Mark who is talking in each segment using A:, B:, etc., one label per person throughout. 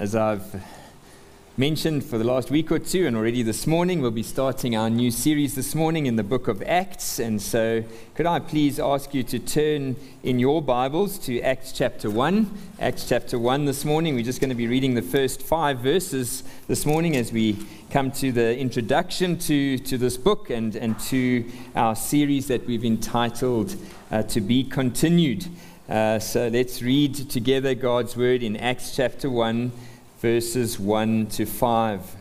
A: As I've mentioned for the last week or two, and already this morning, we'll be starting our new series this morning in the book of Acts. And so, could I please ask you to turn in your Bibles to Acts chapter 1? Acts chapter 1 this morning. We're just going to be reading the first five verses this morning as we come to the introduction to, to this book and, and to our series that we've entitled uh, To Be Continued. Uh, so, let's read together God's word in Acts chapter 1 verses 1 to 5.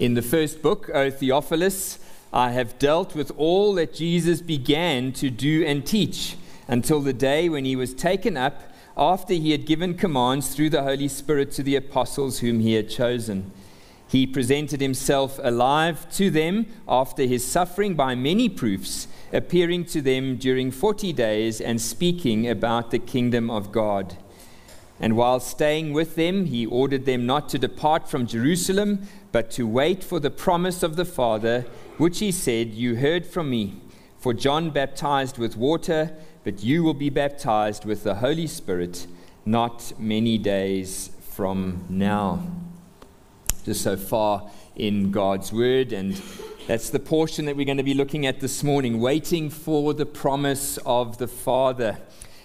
A: In the first book, O Theophilus, I have dealt with all that Jesus began to do and teach until the day when he was taken up after he had given commands through the Holy Spirit to the apostles whom he had chosen. He presented himself alive to them after his suffering by many proofs, appearing to them during 40 days and speaking about the kingdom of God. And while staying with them, he ordered them not to depart from Jerusalem, but to wait for the promise of the Father, which he said, You heard from me. For John baptized with water, but you will be baptized with the Holy Spirit not many days from now. Just so far in God's Word, and that's the portion that we're going to be looking at this morning, waiting for the promise of the Father.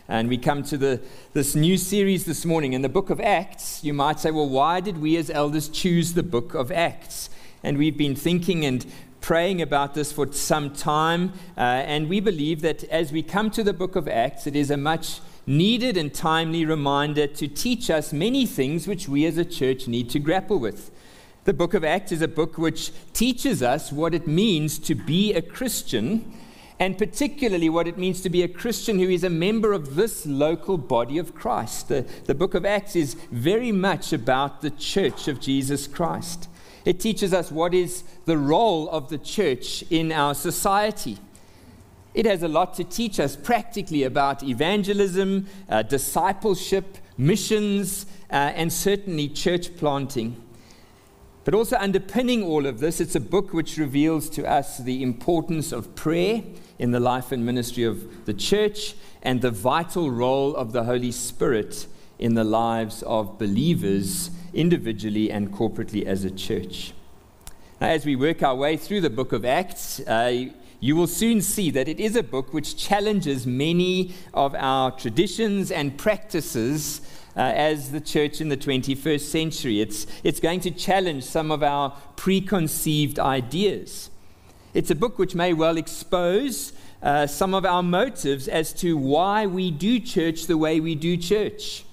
A: And we come to the, this new series this morning. In the book of Acts, you might say, well, why did we as elders choose the book of Acts? And we've been thinking and praying about this for some time. Uh, and we believe that as we come to the book of Acts, it is a much needed and timely reminder to teach us many things which we as a church need to grapple with. The book of Acts is a book which teaches us what it means to be a Christian and particularly what it means to be a Christian who is a member of this local body of Christ. The, the book of Acts is very much about the church of Jesus Christ. It teaches us what is the role of the church in our society. It has a lot to teach us practically about evangelism, uh, discipleship, missions, uh, and certainly church planting. But also underpinning all of this, it's a book which reveals to us the importance of prayer in the life and ministry of the church and the vital role of the Holy Spirit in the lives of believers individually and corporately as a church. Now, as we work our way through the book of Acts, uh, you will soon see that it is a book which challenges many of our traditions and practices uh, as the church in the 21st century. It's, it's going to challenge some of our preconceived ideas. It's a book which may well expose uh, some of our motives as to why we do church the way we do church,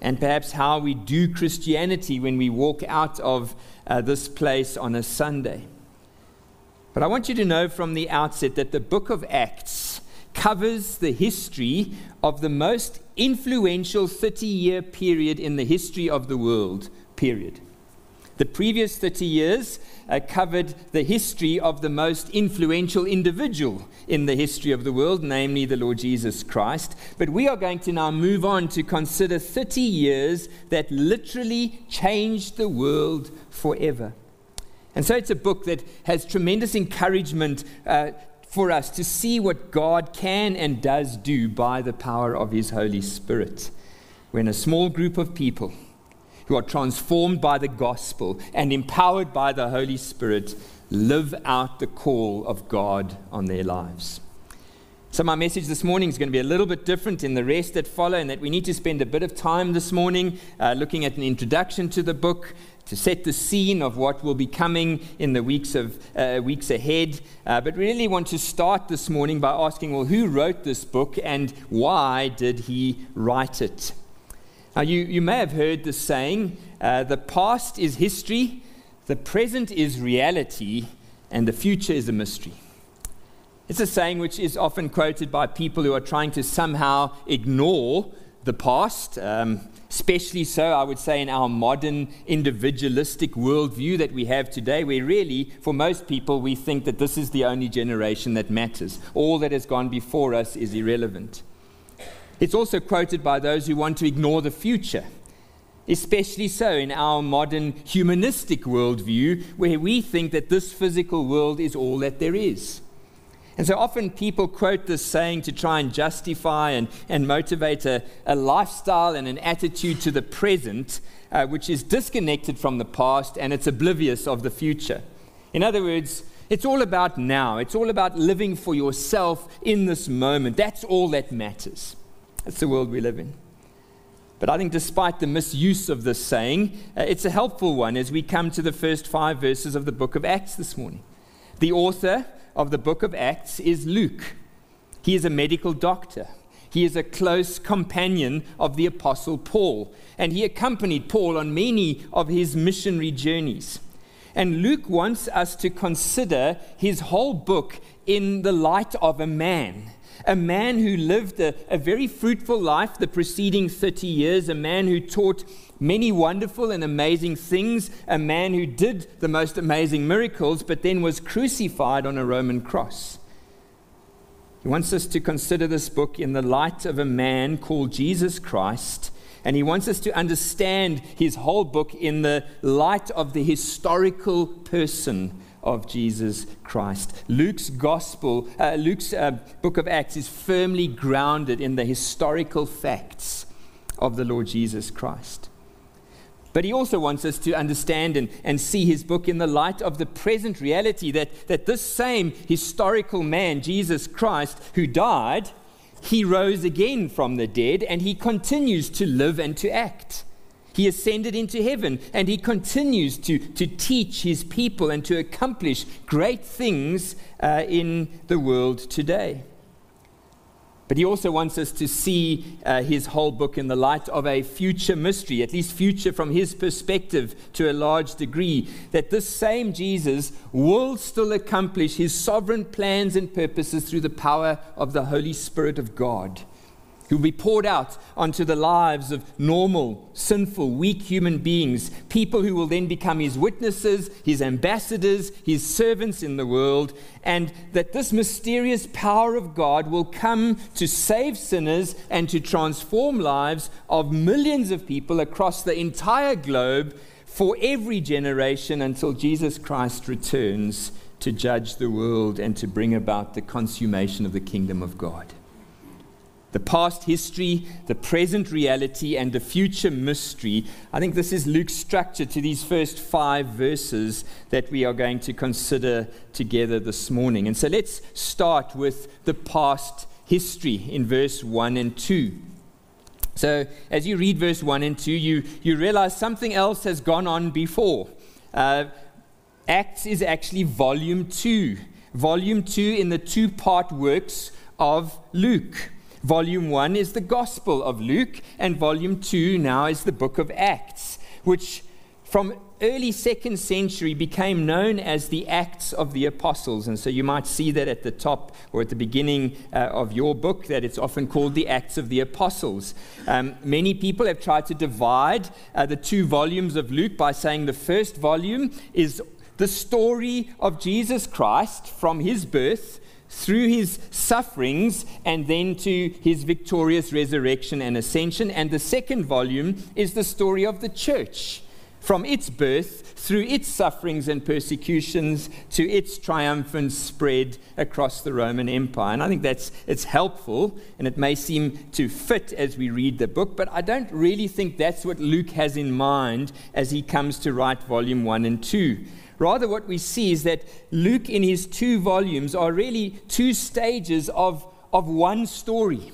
A: and perhaps how we do Christianity when we walk out of uh, this place on a Sunday. But I want you to know from the outset that the book of Acts covers the history of the most influential 30 year period in the history of the world, period. The previous 30 years uh, covered the history of the most influential individual in the history of the world, namely the Lord Jesus Christ. But we are going to now move on to consider 30 years that literally changed the world forever. And so it's a book that has tremendous encouragement uh, for us to see what God can and does do by the power of His Holy Spirit. When a small group of people who are transformed by the gospel and empowered by the Holy Spirit live out the call of God on their lives. So, my message this morning is going to be a little bit different in the rest that follow, and that we need to spend a bit of time this morning uh, looking at an introduction to the book to set the scene of what will be coming in the weeks, of, uh, weeks ahead. Uh, but really want to start this morning by asking well, who wrote this book and why did he write it? Now, you, you may have heard the saying uh, the past is history, the present is reality, and the future is a mystery. It's a saying which is often quoted by people who are trying to somehow ignore the past, um, especially so, I would say, in our modern individualistic worldview that we have today, where really, for most people, we think that this is the only generation that matters. All that has gone before us is irrelevant. It's also quoted by those who want to ignore the future, especially so in our modern humanistic worldview, where we think that this physical world is all that there is. And so often people quote this saying to try and justify and, and motivate a, a lifestyle and an attitude to the present, uh, which is disconnected from the past and it's oblivious of the future. In other words, it's all about now. It's all about living for yourself in this moment. That's all that matters. That's the world we live in. But I think, despite the misuse of this saying, uh, it's a helpful one as we come to the first five verses of the book of Acts this morning. The author of the book of Acts is Luke. He is a medical doctor. He is a close companion of the Apostle Paul, and he accompanied Paul on many of his missionary journeys. And Luke wants us to consider his whole book in the light of a man. A man who lived a, a very fruitful life the preceding 30 years, a man who taught many wonderful and amazing things, a man who did the most amazing miracles, but then was crucified on a Roman cross. He wants us to consider this book in the light of a man called Jesus Christ, and he wants us to understand his whole book in the light of the historical person of Jesus Christ. Luke's gospel, uh, Luke's uh, book of Acts is firmly grounded in the historical facts of the Lord Jesus Christ. But he also wants us to understand and, and see his book in the light of the present reality that, that this same historical man, Jesus Christ, who died, he rose again from the dead and he continues to live and to act. He ascended into heaven and he continues to, to teach his people and to accomplish great things uh, in the world today. But he also wants us to see uh, his whole book in the light of a future mystery, at least future from his perspective to a large degree, that this same Jesus will still accomplish his sovereign plans and purposes through the power of the Holy Spirit of God who will be poured out onto the lives of normal, sinful, weak human beings, people who will then become his witnesses, his ambassadors, his servants in the world, and that this mysterious power of God will come to save sinners and to transform lives of millions of people across the entire globe for every generation until Jesus Christ returns to judge the world and to bring about the consummation of the kingdom of God the past history, the present reality, and the future mystery. I think this is Luke's structure to these first five verses that we are going to consider together this morning. And so let's start with the past history in verse 1 and 2. So, as you read verse 1 and 2, you, you realize something else has gone on before. Uh, Acts is actually volume 2. Volume 2 in the two part works of Luke. Volume 1 is the Gospel of Luke, and Volume 2 now is the book of Acts, which from early second century became known as the Acts of the Apostles. And so you might see that at the top or at the beginning uh, of your book, that it's often called the Acts of the Apostles. Um, many people have tried to divide uh, the two volumes of Luke by saying the first volume is the story of Jesus Christ from his birth through his sufferings and then to his victorious resurrection and ascension. And the second volume is the story of the church from its birth through its sufferings and persecutions to its triumphant spread across the Roman Empire. And I think that's it's helpful and it may seem to fit as we read the book, but I don't really think that's what Luke has in mind as he comes to write volume 1 and 2. Rather, what we see is that Luke, in his two volumes, are really two stages of, of one story,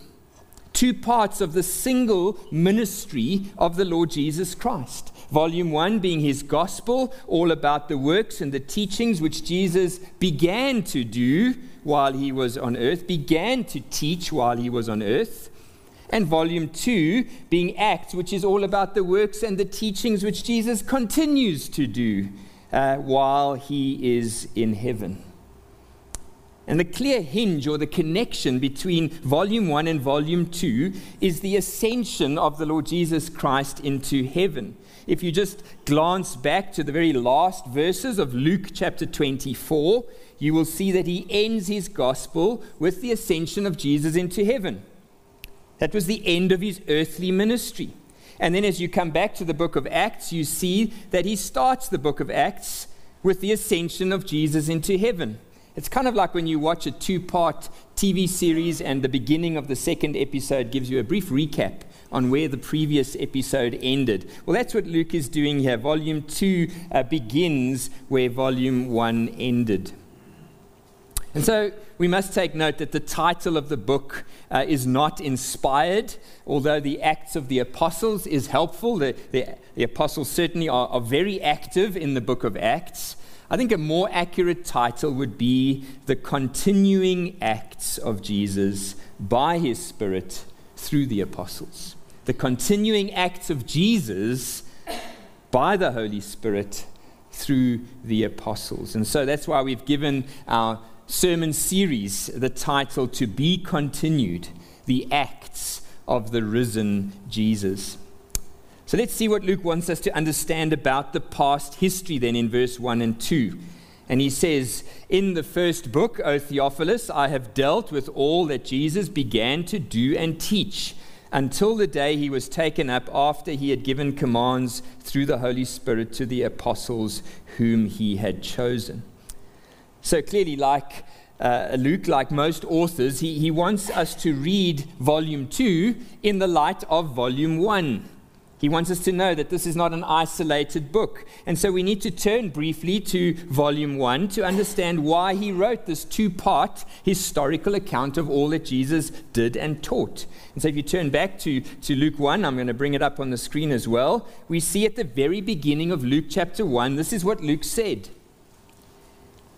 A: two parts of the single ministry of the Lord Jesus Christ. Volume one being his gospel, all about the works and the teachings which Jesus began to do while he was on earth, began to teach while he was on earth. And volume two being Acts, which is all about the works and the teachings which Jesus continues to do uh, while he is in heaven. And the clear hinge or the connection between volume 1 and volume 2 is the ascension of the Lord Jesus Christ into heaven. If you just glance back to the very last verses of Luke chapter 24, you will see that he ends his gospel with the ascension of Jesus into heaven. That was the end of his earthly ministry. And then as you come back to the book of Acts, you see that he starts the book of Acts with the ascension of Jesus into heaven. It's kind of like when you watch a two part TV series and the beginning of the second episode gives you a brief recap on where the previous episode ended. Well, that's what Luke is doing here. Volume 2 uh, begins where volume 1 ended. And so we must take note that the title of the book uh, is not inspired, although the Acts of the Apostles is helpful. The, the, the apostles certainly are, are very active in the book of Acts. I think a more accurate title would be The Continuing Acts of Jesus by His Spirit through the Apostles. The continuing acts of Jesus by the Holy Spirit through the Apostles. And so that's why we've given our sermon series the title To Be Continued The Acts of the Risen Jesus. So let's see what Luke wants us to understand about the past history then in verse 1 and 2. And he says, In the first book, O Theophilus, I have dealt with all that Jesus began to do and teach until the day he was taken up after he had given commands through the Holy Spirit to the apostles whom he had chosen. So clearly, like uh, Luke, like most authors, he, he wants us to read volume 2 in the light of volume 1. He wants us to know that this is not an isolated book. And so we need to turn briefly to volume one to understand why he wrote this two part historical account of all that Jesus did and taught. And so if you turn back to, to Luke 1, I'm going to bring it up on the screen as well. We see at the very beginning of Luke chapter 1, this is what Luke said.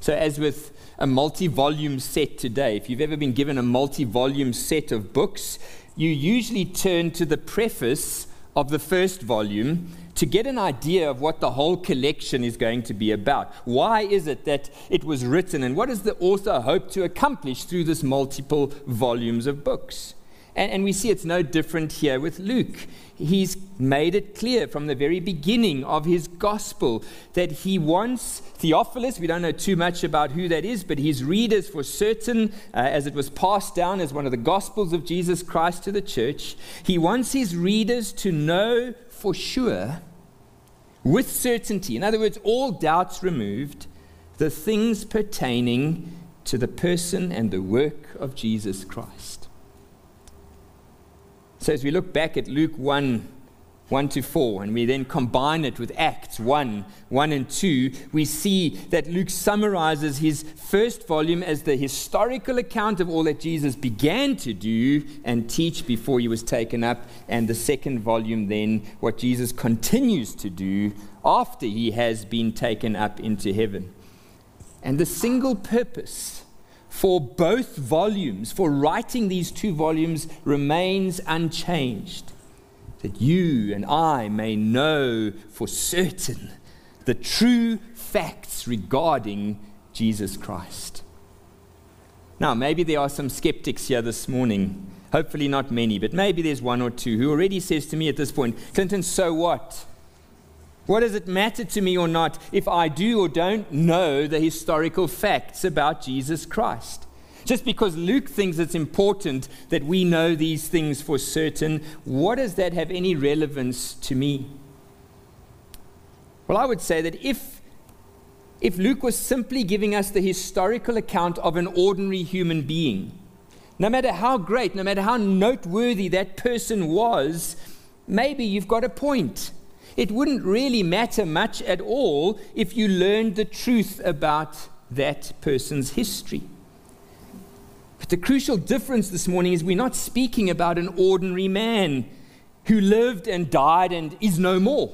A: So, as with a multi volume set today, if you've ever been given a multi volume set of books, you usually turn to the preface of the first volume to get an idea of what the whole collection is going to be about. Why is it that it was written, and what does the author hope to accomplish through this multiple volumes of books? And, and we see it's no different here with Luke he's made it clear from the very beginning of his gospel that he wants Theophilus, we don't know too much about who that is, but his readers for certain, uh, as it was passed down as one of the gospels of Jesus Christ to the church, he wants his readers to know for sure, with certainty, in other words, all doubts removed, the things pertaining to the person and the work of Jesus Christ. So as we look back at Luke 1, 1 to 4, and we then combine it with Acts 1, 1 and 2, we see that Luke summarizes his first volume as the historical account of all that Jesus began to do and teach before he was taken up, and the second volume then what Jesus continues to do after he has been taken up into heaven. And the single purpose for both volumes, for writing these two volumes, remains unchanged. That you and I may know for certain the true facts regarding Jesus Christ. Now, maybe there are some skeptics here this morning. Hopefully, not many, but maybe there's one or two who already says to me at this point, Clinton, so what? What does it matter to me or not if I do or don't know the historical facts about Jesus Christ? Just because Luke thinks it's important that we know these things for certain, what does that have any relevance to me? Well, I would say that if, if Luke was simply giving us the historical account of an ordinary human being, no matter how great, no matter how noteworthy that person was, maybe you've got a point it wouldn't really matter much at all if you learned the truth about that person's history. But the crucial difference this morning is we're not speaking about an ordinary man who lived and died and is no more.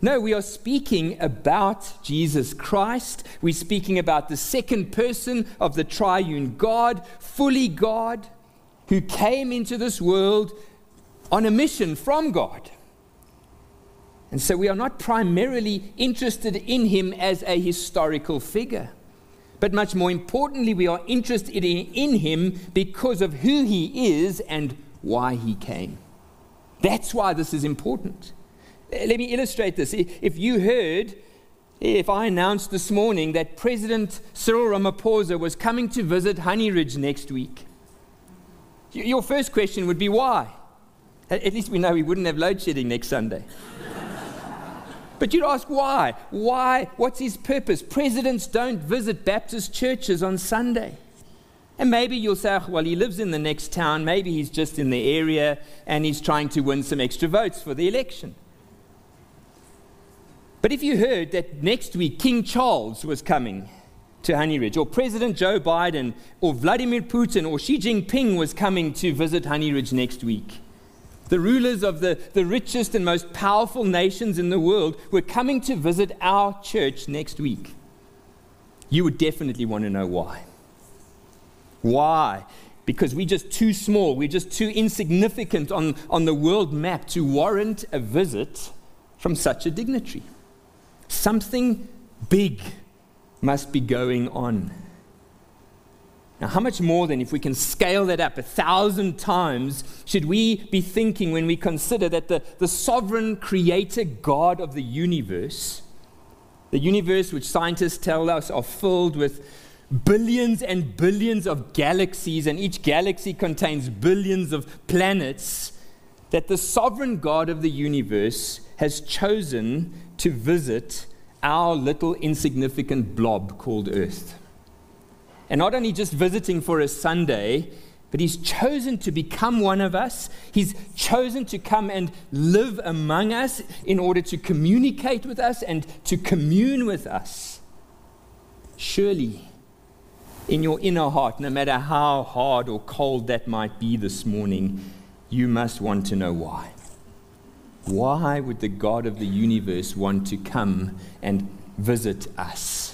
A: No, we are speaking about Jesus Christ. We're speaking about the second person of the triune God, fully God, who came into this world on a mission from God. And so we are not primarily interested in him as a historical figure, But much more importantly, we are interested in him because of who he is and why he came. That's why this is important. Uh, let me illustrate this. If you heard, if I announced this morning that President Cyril Ramaphosa was coming to visit Honey Ridge next week, your first question would be why? At least we know we wouldn't have load shedding next Sunday. But you'd ask why? Why? What's his purpose? Presidents don't visit Baptist churches on Sunday. And maybe you'll say, ah, well, he lives in the next town. Maybe he's just in the area and he's trying to win some extra votes for the election. But if you heard that next week King Charles was coming to Honey Ridge, or President Joe Biden, or Vladimir Putin, or Xi Jinping was coming to visit Honey Ridge next week, the rulers of the, the richest and most powerful nations in the world were coming to visit our church next week. You would definitely want to know why. Why? Because we're just too small, we're just too insignificant on, on the world map to warrant a visit from such a dignitary. Something big must be going on. Now, how much more then, if we can scale that up a thousand times, should we be thinking when we consider that the, the sovereign creator God of the universe, the universe which scientists tell us are filled with billions and billions of galaxies, and each galaxy contains billions of planets, that the sovereign God of the universe has chosen to visit our little insignificant blob called Earth. And not only just visiting for a Sunday, but he's chosen to become one of us. He's chosen to come and live among us in order to communicate with us and to commune with us. Surely, in your inner heart, no matter how hard or cold that might be this morning, you must want to know why. Why would the God of the universe want to come and visit us?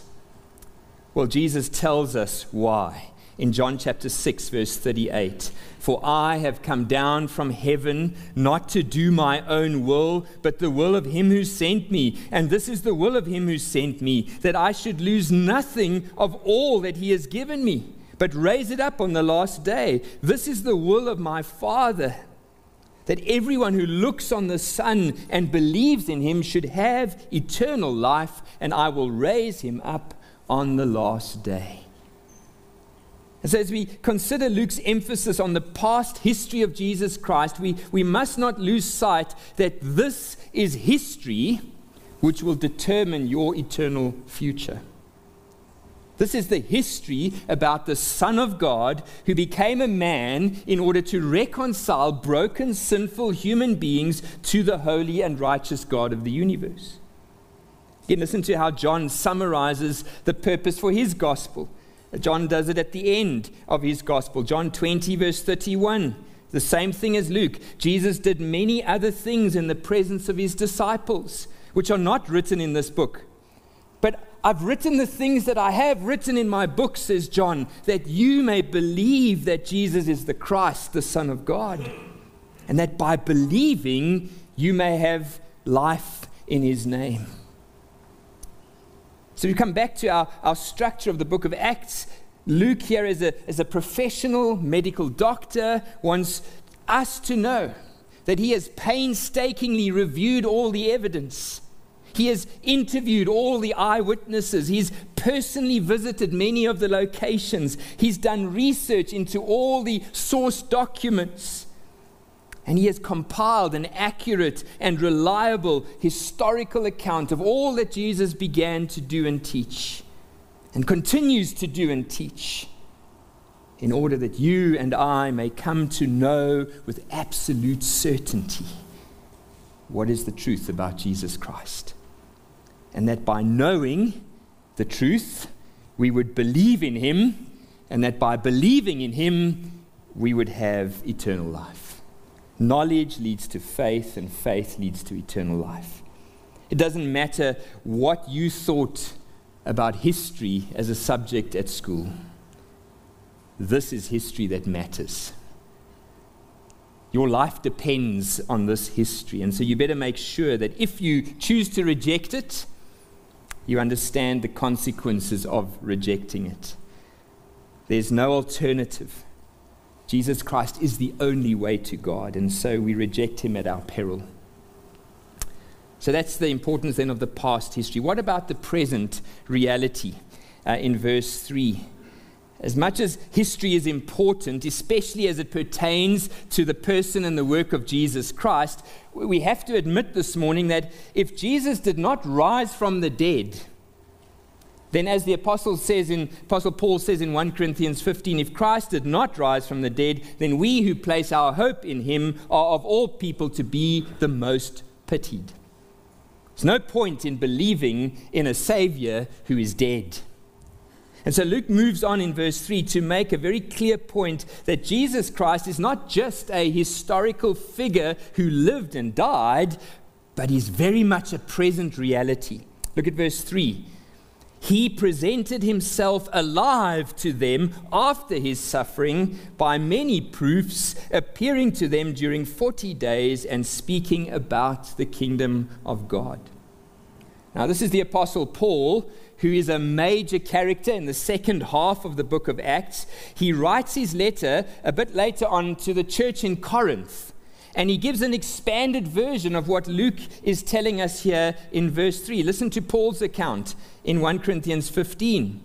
A: Well, Jesus tells us why in John chapter 6, verse 38. For I have come down from heaven not to do my own will, but the will of him who sent me. And this is the will of him who sent me, that I should lose nothing of all that he has given me, but raise it up on the last day. This is the will of my Father. That everyone who looks on the Son and believes in him should have eternal life, and I will raise him up on the last day. And so, as we consider Luke's emphasis on the past history of Jesus Christ, we, we must not lose sight that this is history which will determine your eternal future. This is the history about the Son of God who became a man in order to reconcile broken, sinful human beings to the holy and righteous God of the universe. Listen to how John summarizes the purpose for his gospel. John does it at the end of his gospel. John 20, verse 31. The same thing as Luke. Jesus did many other things in the presence of his disciples, which are not written in this book. But I've written the things that I have written in my book, says John, that you may believe that Jesus is the Christ, the Son of God, and that by believing you may have life in his name. So we come back to our, our structure of the book of Acts. Luke, here, as a, as a professional medical doctor, wants us to know that he has painstakingly reviewed all the evidence. He has interviewed all the eyewitnesses. He's personally visited many of the locations. He's done research into all the source documents. And he has compiled an accurate and reliable historical account of all that Jesus began to do and teach and continues to do and teach in order that you and I may come to know with absolute certainty what is the truth about Jesus Christ. And that by knowing the truth, we would believe in him, and that by believing in him, we would have eternal life. Knowledge leads to faith, and faith leads to eternal life. It doesn't matter what you thought about history as a subject at school. This is history that matters. Your life depends on this history. And so you better make sure that if you choose to reject it, you understand the consequences of rejecting it. There's no alternative. Jesus Christ is the only way to God, and so we reject him at our peril. So that's the importance then of the past history. What about the present reality uh, in verse 3? As much as history is important, especially as it pertains to the person and the work of Jesus Christ, we have to admit this morning that if Jesus did not rise from the dead, then as the apostle says in apostle paul says in 1 corinthians 15 if christ did not rise from the dead then we who place our hope in him are of all people to be the most pitied there's no point in believing in a savior who is dead and so Luke moves on in verse 3 to make a very clear point that Jesus Christ is not just a historical figure who lived and died, but he's very much a present reality. Look at verse 3. He presented himself alive to them after his suffering by many proofs, appearing to them during 40 days and speaking about the kingdom of God. Now, this is the Apostle Paul who is a major character in the second half of the book of Acts. He writes his letter a bit later on to the church in Corinth. And he gives an expanded version of what Luke is telling us here in verse 3. Listen to Paul's account in 1 Corinthians 15.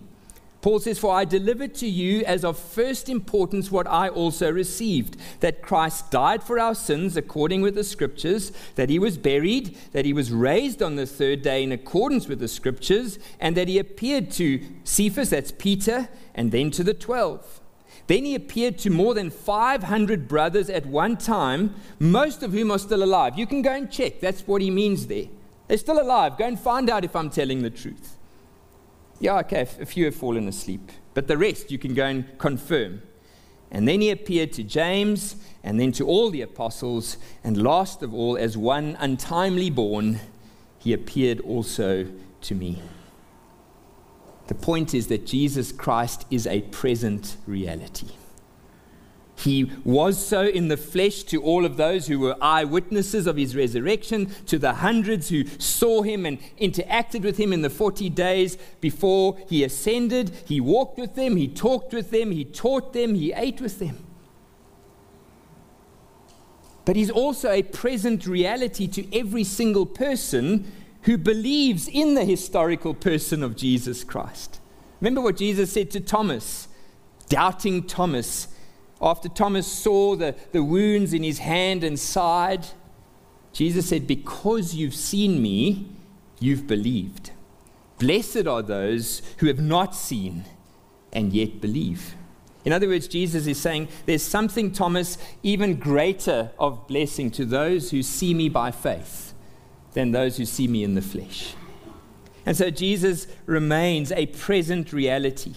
A: Paul says, For I delivered to you as of first importance what I also received that Christ died for our sins according with the Scriptures, that he was buried, that he was raised on the third day in accordance with the Scriptures, and that he appeared to Cephas, that's Peter, and then to the twelve. Then he appeared to more than 500 brothers at one time, most of whom are still alive. You can go and check. That's what he means there. They're still alive. Go and find out if I'm telling the truth. Yeah, okay, a few have fallen asleep. But the rest you can go and confirm. And then he appeared to James, and then to all the apostles, and last of all, as one untimely born, he appeared also to me. The point is that Jesus Christ is a present reality. He was so in the flesh to all of those who were eyewitnesses of his resurrection, to the hundreds who saw him and interacted with him in the 40 days before he ascended. He walked with them, he talked with them, he taught them, he ate with them. But he's also a present reality to every single person who believes in the historical person of Jesus Christ. Remember what Jesus said to Thomas, doubting Thomas after Thomas saw the, the wounds in his hand and side, Jesus said, Because you've seen me, you've believed. Blessed are those who have not seen and yet believe. In other words, Jesus is saying, There's something, Thomas, even greater of blessing to those who see me by faith than those who see me in the flesh. And so Jesus remains a present reality.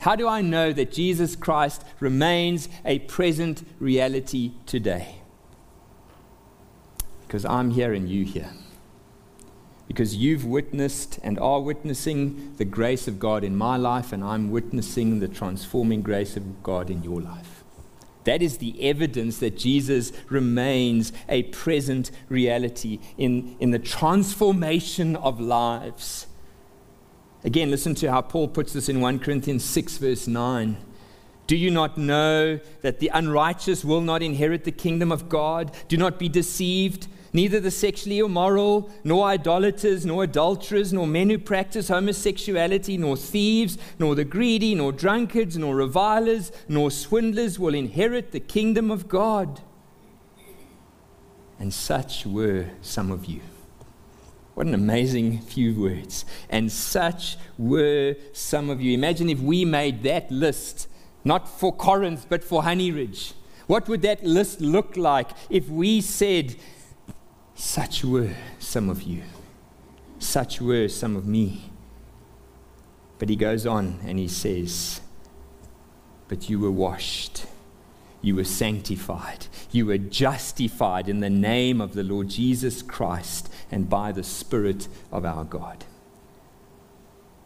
A: How do I know that Jesus Christ remains a present reality today? Because I'm here and you here. Because you've witnessed and are witnessing the grace of God in my life, and I'm witnessing the transforming grace of God in your life. That is the evidence that Jesus remains a present reality in, in the transformation of lives Again, listen to how Paul puts this in 1 Corinthians 6, verse 9. Do you not know that the unrighteous will not inherit the kingdom of God? Do not be deceived. Neither the sexually immoral, nor idolaters, nor adulterers, nor men who practice homosexuality, nor thieves, nor the greedy, nor drunkards, nor revilers, nor swindlers will inherit the kingdom of God. And such were some of you. What an amazing few words. And such were some of you. Imagine if we made that list, not for Corinth, but for Honey Ridge. What would that list look like if we said, Such were some of you, such were some of me? But he goes on and he says, But you were washed you were sanctified. You were justified in the name of the Lord Jesus Christ and by the Spirit of our God.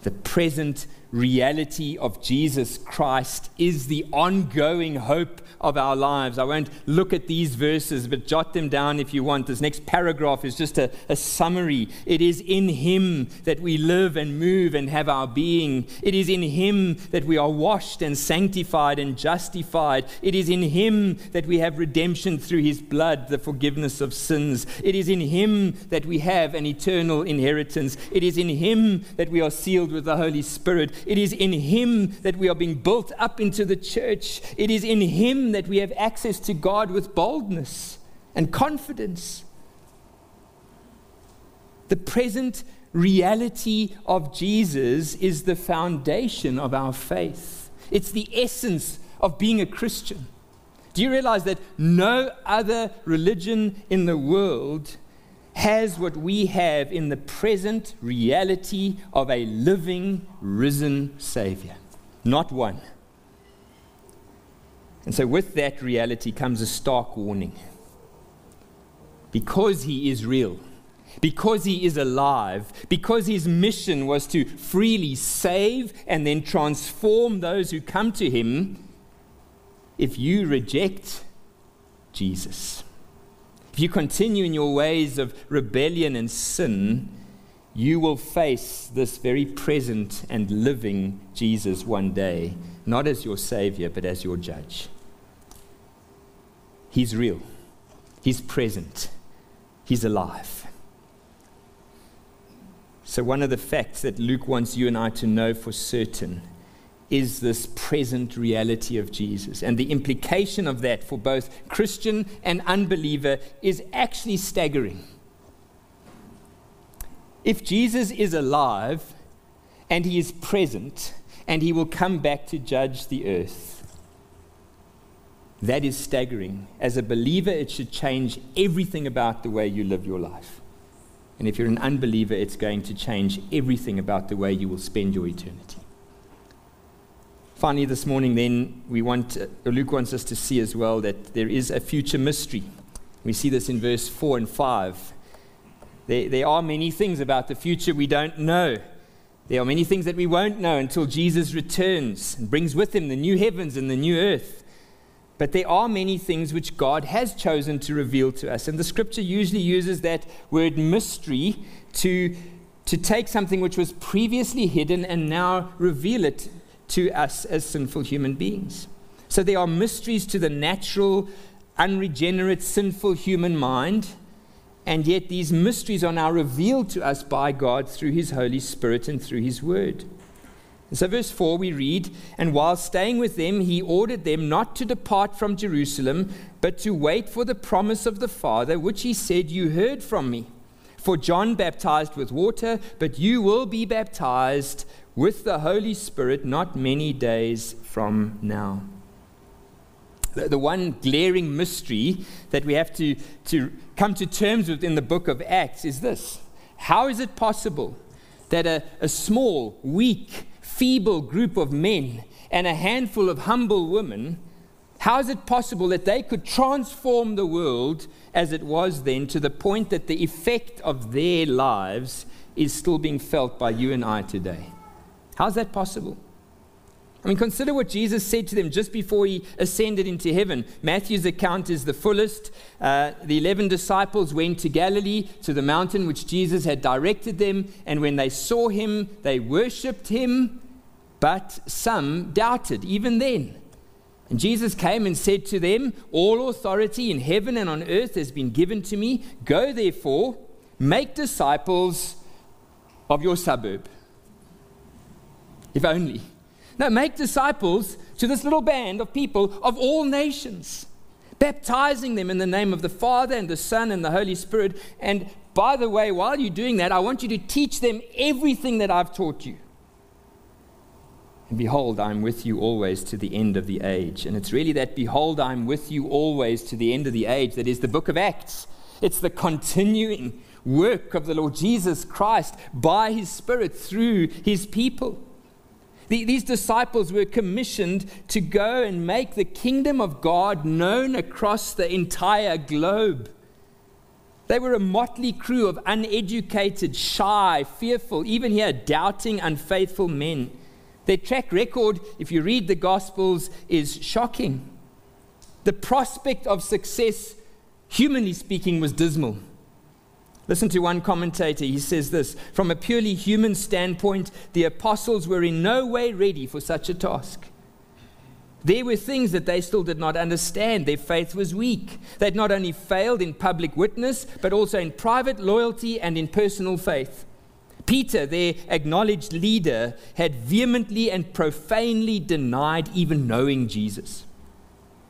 A: The present reality of Jesus Christ is the ongoing hope of our lives. I won't look at these verses, but jot them down if you want. This next paragraph is just a, a, summary. It is in Him that we live and move and have our being. It is in Him that we are washed and sanctified and justified. It is in Him that we have redemption through His blood, the forgiveness of sins. It is in Him that we have an eternal inheritance. It is in Him that we are sealed with the Holy Spirit. It is in Him that we are being built up into the church. It is in Him that we have access to God with boldness and confidence. The present reality of Jesus is the foundation of our faith, it's the essence of being a Christian. Do you realize that no other religion in the world has what we have in the present reality of a living, risen Savior? Not one. And so, with that reality comes a stark warning. Because he is real, because he is alive, because his mission was to freely save and then transform those who come to him, if you reject Jesus, if you continue in your ways of rebellion and sin, you will face this very present and living Jesus one day, not as your Savior, but as your judge. He's real, He's present, He's alive. So, one of the facts that Luke wants you and I to know for certain is this present reality of Jesus. And the implication of that for both Christian and unbeliever is actually staggering. If Jesus is alive and he is present and he will come back to judge the earth, that is staggering. As a believer, it should change everything about the way you live your life. And if you're an unbeliever, it's going to change everything about the way you will spend your eternity. Finally, this morning, then, we want, uh, Luke wants us to see as well that there is a future mystery. We see this in verse 4 and 5. There, there are many things about the future we don't know. There are many things that we won't know until Jesus returns and brings with him the new heavens and the new earth. But there are many things which God has chosen to reveal to us. And the scripture usually uses that word mystery to, to take something which was previously hidden and now reveal it to us as sinful human beings. So there are mysteries to the natural, unregenerate, sinful human mind. And yet these mysteries are now revealed to us by God through His Holy Spirit and through His Word. So, verse 4, we read, And while staying with them, he ordered them not to depart from Jerusalem, but to wait for the promise of the Father, which he said, You heard from me. For John baptized with water, but you will be baptized with the Holy Spirit not many days from now. The, the one glaring mystery that we have to, to come to terms with in the book of Acts is this How is it possible that a, a small, weak, feeble group of men and a handful of humble women, how is it possible that they could transform the world as it was then to the point that the effect of their lives is still being felt by you and I today? How is that possible? I mean, consider what Jesus said to them just before he ascended into heaven. Matthew's account is the fullest. Uh, the 11 disciples went to Galilee, to the mountain which Jesus had directed them, and when they saw him, they worshipped him, but some doubted, even then. And Jesus came and said to them, All authority in heaven and on earth has been given to me. Go therefore, make disciples of your suburb. If only. No, make disciples to this little band of people of all nations, baptizing them in the name of the Father and the Son and the Holy Spirit. And by the way, while you're doing that, I want you to teach them everything that I've taught you. And behold, I'm with you always to the end of the age. And it's really that, behold, I'm with you always to the end of the age, that is the book of Acts. It's the continuing work of the Lord Jesus Christ by his Spirit through his people. The, these disciples were commissioned to go and make the kingdom of God known across the entire globe. They were a motley crew of uneducated, shy, fearful, even here, doubting, unfaithful men Their track record, if you read the Gospels, is shocking. The prospect of success, humanly speaking, was dismal. Listen to one commentator. He says this From a purely human standpoint, the apostles were in no way ready for such a task. There were things that they still did not understand. Their faith was weak. They'd not only failed in public witness, but also in private loyalty and in personal faith. Peter, their acknowledged leader, had vehemently and profanely denied even knowing Jesus.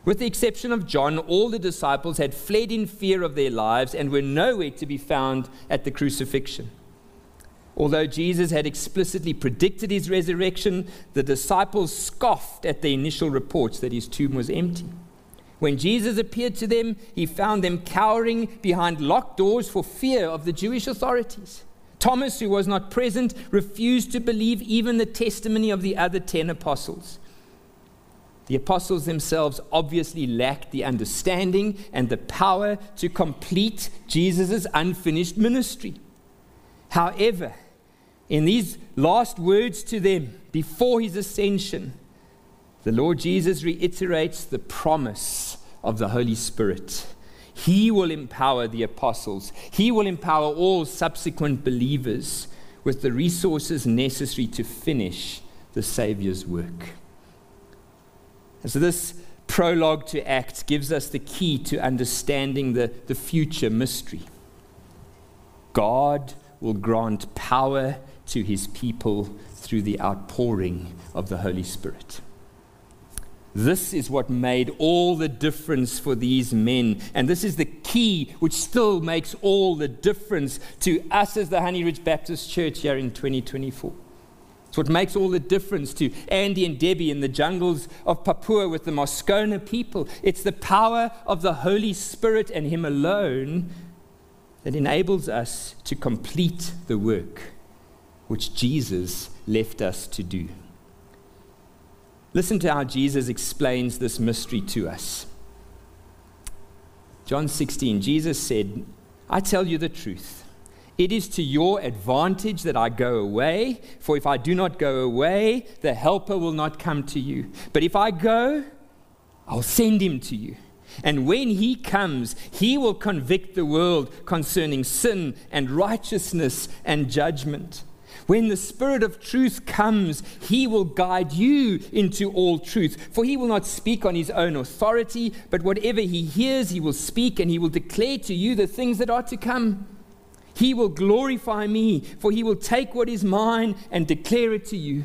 A: With the exception of John, all the disciples had fled in fear of their lives and were nowhere to be found at the crucifixion. Although Jesus had explicitly predicted his resurrection, the disciples scoffed at the initial reports that his tomb was empty. When Jesus appeared to them, he found them cowering behind locked doors for fear of the Jewish authorities. Thomas, who was not present, refused to believe even the testimony of the other ten apostles. The apostles themselves obviously lacked the understanding and the power to complete Jesus' unfinished ministry. However, in these last words to them before his ascension, the Lord Jesus reiterates the promise of the Holy Spirit. He will empower the apostles, He will empower all subsequent believers with the resources necessary to finish the Savior's work. And so, this prologue to Acts gives us the key to understanding the, the future mystery. God will grant power to his people through the outpouring of the Holy Spirit. This is what made all the difference for these men. And this is the key which still makes all the difference to us as the Honey Ridge Baptist Church here in 2024. It's what makes all the difference to Andy and Debbie in the jungles of Papua with the Moskona people. It's the power of the Holy Spirit and Him alone that enables us to complete the work which Jesus left us to do. Listen to how Jesus explains this mystery to us. John 16, Jesus said, I tell you the truth. It is to your advantage that I go away, for if I do not go away, the Helper will not come to you. But if I go, I'll send him to you. And when he comes, he will convict the world concerning sin and righteousness and judgment. When the Spirit of truth comes, he will guide you into all truth. For he will not speak on his own authority, but whatever he hears, he will speak, and he will declare to you the things that are to come. He will glorify me, for he will take what is mine and declare it to you.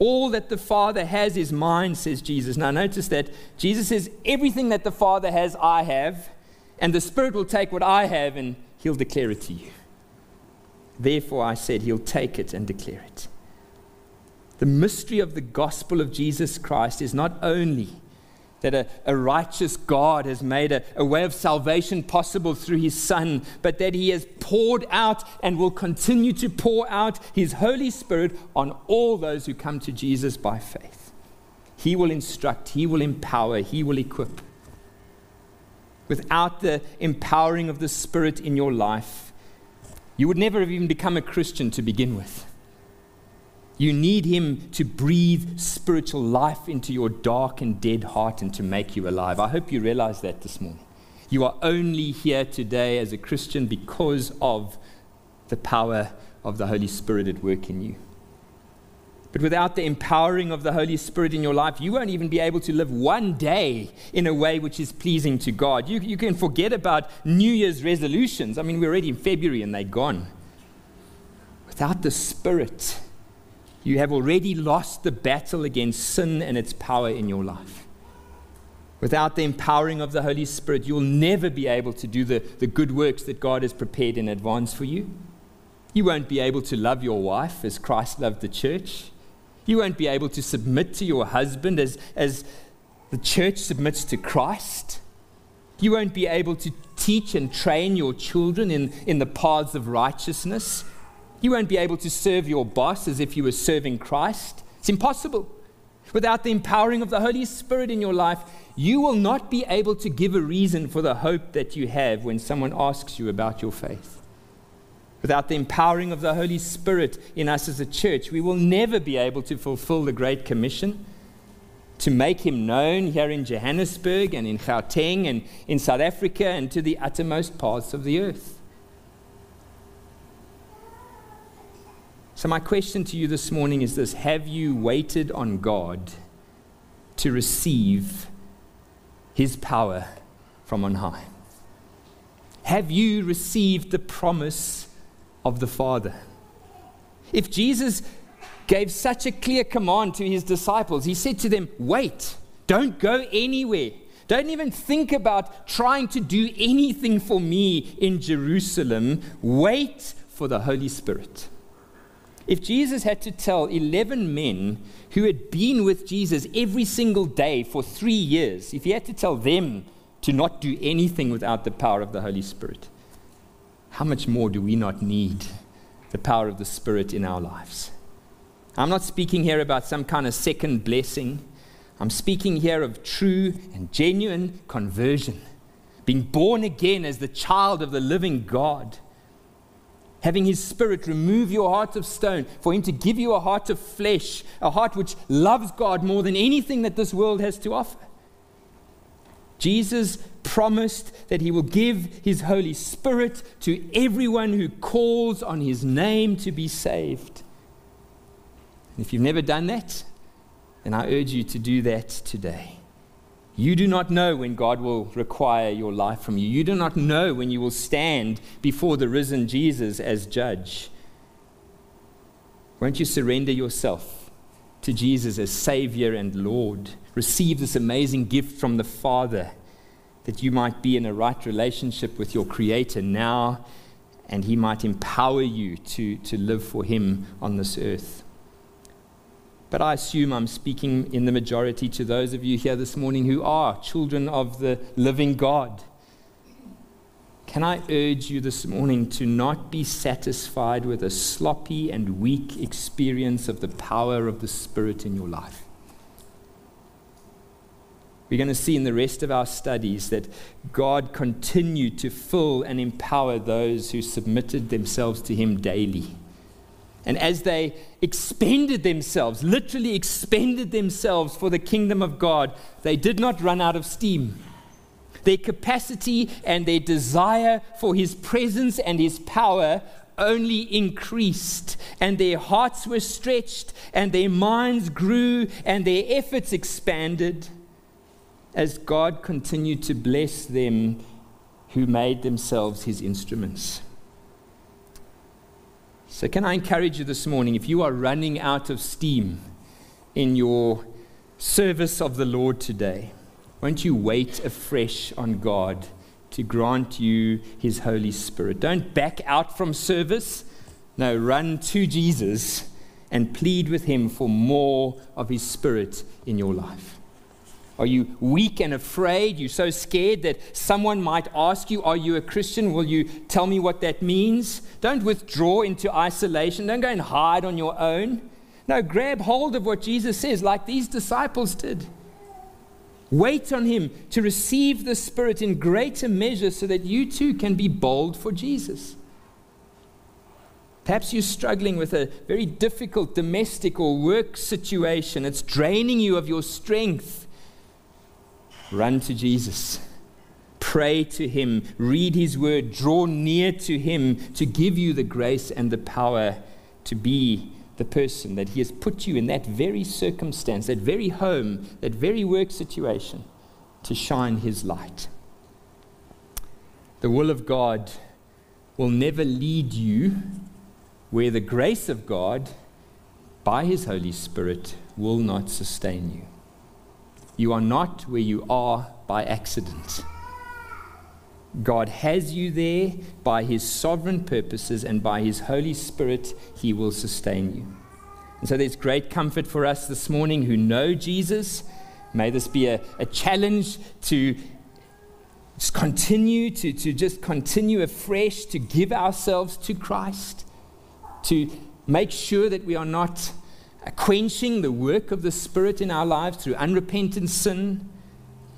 A: All that the Father has is mine, says Jesus. Now, notice that Jesus says, Everything that the Father has, I have, and the Spirit will take what I have and he'll declare it to you. Therefore, I said, He'll take it and declare it. The mystery of the gospel of Jesus Christ is not only that a, a righteous God has made a, a way of salvation possible through His Son, but that He has poured out and will continue to pour out His Holy Spirit on all those who come to Jesus by faith. He will instruct, He will empower, He will equip. Without the empowering of the Spirit in your life, you would never have even become a Christian to begin with. You need Him to breathe spiritual life into your dark and dead heart and to make you alive. I hope you realize that this morning. You are only here today as a Christian because of the power of the Holy Spirit at work in you. But without the empowering of the Holy Spirit in your life, you won't even be able to live one day in a way which is pleasing to God. You, you can forget about New Year's resolutions. I mean, we're already in February and they're gone. Without the Spirit, you have already lost the battle against sin and its power in your life. Without the empowering of the Holy Spirit, you'll never be able to do the, the good works that God has prepared in advance for you. You won't be able to love your wife as Christ loved the church. You won't be able to submit to your husband as, as the church submits to Christ. You won't be able to teach and train your children in, in the paths of righteousness. You won't be able to serve your boss as if you were serving Christ. It's impossible. Without the empowering of the Holy Spirit in your life, you will not be able to give a reason for the hope that you have when someone asks you about your faith. without the empowering of the Holy Spirit in us as a church, we will never be able to fulfill the Great Commission to make him known here in Johannesburg and in Gauteng and in South Africa and to the uttermost parts of the earth. So, my question to you this morning is this Have you waited on God to receive his power from on high? Have you received the promise of the Father? If Jesus gave such a clear command to his disciples, he said to them, Wait, don't go anywhere. Don't even think about trying to do anything for me in Jerusalem. Wait for the Holy Spirit. If Jesus had to tell 11 men who had been with Jesus every single day for three years, if he had to tell them to not do anything without the power of the Holy Spirit, how much more do we not need the power of the Spirit in our lives? I'm not speaking here about some kind of second blessing. I'm speaking here of true and genuine conversion, being born again as the child of the living God having His Spirit remove your heart of stone, for Him to give you a heart of flesh, a heart which loves God more than anything that this world has to offer. Jesus promised that He will give His Holy Spirit to everyone who calls on His name to be saved. And if you've never done that, then I urge you to do that today. You do not know when God will require your life from you. You do not know when you will stand before the risen Jesus as judge. Won't you surrender yourself to Jesus as Savior and Lord? Receive this amazing gift from the Father that you might be in a right relationship with your Creator now and He might empower you to, to live for Him on this earth. But I assume I'm speaking in the majority to those of you here this morning who are children of the living God. Can I urge you this morning to not be satisfied with a sloppy and weak experience of the power of the Spirit in your life? We're going to see in the rest of our studies that God continued to fill and empower those who submitted themselves to Him daily. And as they expended themselves, literally expended themselves for the kingdom of God, they did not run out of steam. Their capacity and their desire for His presence and His power only increased, and their hearts were stretched, and their minds grew, and their efforts expanded as God continued to bless them who made themselves His instruments. So, can I encourage you this morning if you are running out of steam in your service of the Lord today, won't you wait afresh on God to grant you His Holy Spirit? Don't back out from service. No, run to Jesus and plead with Him for more of His Spirit in your life. Are you weak and afraid? You're so scared that someone might ask you, Are you a Christian? Will you tell me what that means? Don't withdraw into isolation. Don't go and hide on your own. No, grab hold of what Jesus says, like these disciples did. Wait on Him to receive the Spirit in greater measure so that you too can be bold for Jesus. Perhaps you're struggling with a very difficult domestic or work situation. It's draining you of your strength. Run to Jesus. Pray to Him. Read His Word. Draw near to Him to give you the grace and the power to be the person that He has put you in that very circumstance, that very home, that very work situation to shine His light. The will of God will never lead you where the grace of God by His Holy Spirit will not sustain you. You are not where you are by accident. God has you there by his sovereign purposes, and by his Holy Spirit, he will sustain you. And so there's great comfort for us this morning who know Jesus. May this be a, a challenge to just continue, to, to just continue afresh, to give ourselves to Christ, to make sure that we are not quenching the work of the Spirit in our lives through unrepentant sin.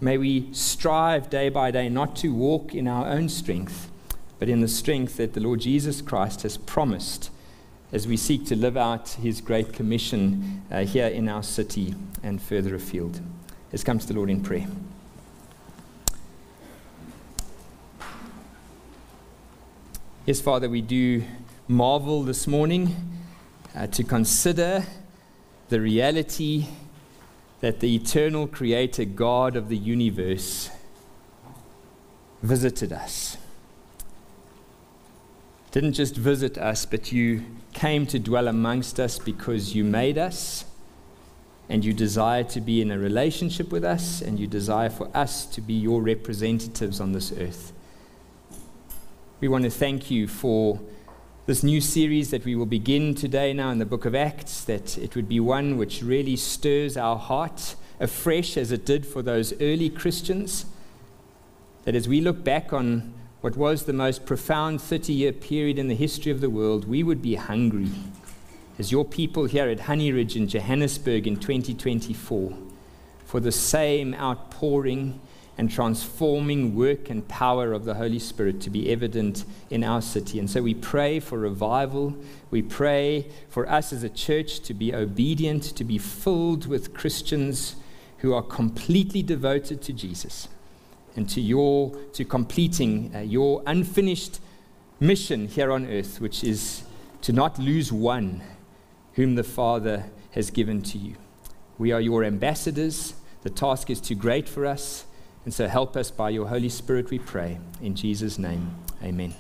A: May we strive day by day not to walk in our own strength, but in the strength that the Lord Jesus Christ has promised as we seek to live out his great commission uh, here in our city and further afield. Let's come to the Lord in prayer. Yes, Father, we do marvel this morning uh, to consider the reality that the eternal Creator, God of the universe, visited us. Didn't just visit us, but you came to dwell amongst us because you made us and you desire to be in a relationship with us and you desire for us to be your representatives on this earth. We want to thank you for this new series that we will begin today now in the book of Acts, that it would be one which really stirs our heart afresh as it did for those early Christians. That as we look back on what was the most profound 30 year period in the history of the world, we would be hungry. As your people here at Honey Ridge in Johannesburg in 2024, for the same outpouring and transforming work and power of the Holy Spirit to be evident in our city. And so we pray for revival. We pray for us as a church to be obedient, to be filled with Christians who are completely devoted to Jesus and to your to completing uh, your unfinished mission here on earth, which is to not lose one whom the Father has given to you. We are your ambassadors. The task is too great for us. And so help us by your Holy Spirit, we pray. In Jesus' name, amen.